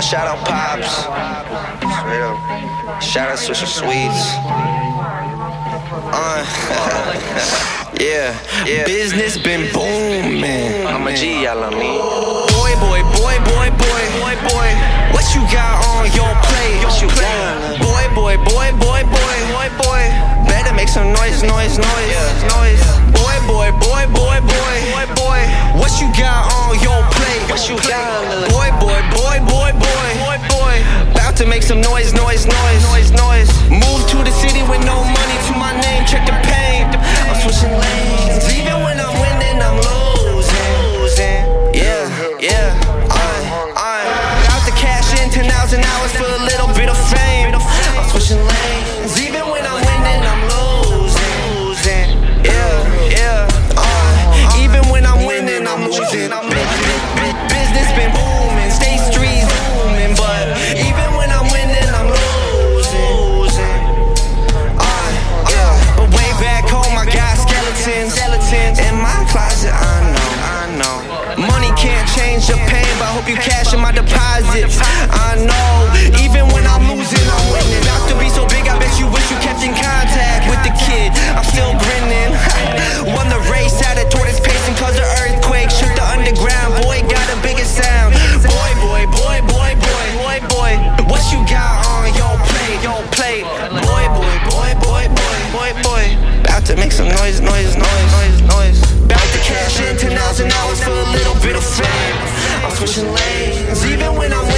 Shout out Pops. Straight up. Shout out Swisher Sweets. Uh, yeah, yeah. Business been booming. I'm a G, y'all know me. Boy, boy, boy, boy, boy, boy, boy. What you got on your plate? What you got? Boy, boy, boy, boy, boy, boy, boy. Better make some noise, noise, noise, noise. Boy, boy, boy, boy, boy, boy, boy. What you got on your plate? What you got? Boy, 10,000 hours for a little bit of fame. I'm switching lanes. Even when I'm winning, I'm losing. Yeah, yeah. Uh, even when I'm winning, I'm losing. I'm big, big, big business been booming. State streets booming, but even when I'm winning, I'm losing. Uh, yeah. But way back home, I got skeletons, skeletons in my closet. I know, I know. Money can't change your pain, I hope you cash in my deposits. I know. Even when I'm losing, I'm winning. About to be so big, I bet you wish you kept in contact with the kid. I'm still grinning. Won the race out of tortoise pacing cause the earthquake shook the underground. Boy, got a bigger sound. Boy, boy, boy, boy, boy, boy, boy. What you got on your plate? Your plate. switching lanes. Even when I'm